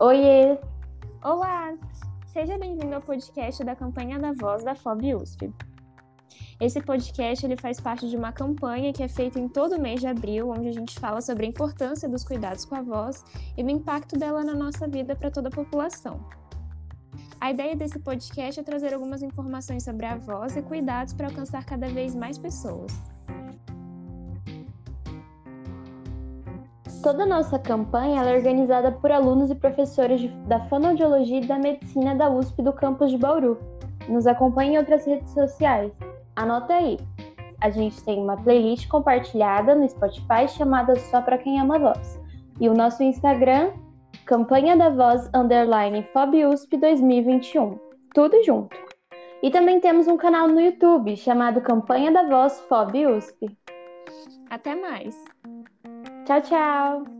Oiê! Olá! Seja bem-vindo ao podcast da campanha da voz da FOB USP. Esse podcast ele faz parte de uma campanha que é feita em todo mês de abril, onde a gente fala sobre a importância dos cuidados com a voz e do impacto dela na nossa vida para toda a população. A ideia desse podcast é trazer algumas informações sobre a voz e cuidados para alcançar cada vez mais pessoas. Toda a nossa campanha é organizada por alunos e professores de, da Fonoaudiologia e da Medicina da USP do campus de Bauru. Nos acompanhe em outras redes sociais. Anota aí. A gente tem uma playlist compartilhada no Spotify chamada Só para quem ama voz. E o nosso Instagram Campanha da Voz Underline FobUSP 2021. Tudo junto. E também temos um canal no YouTube chamado Campanha da Voz FobUSP. Até mais! Tchau, tchau!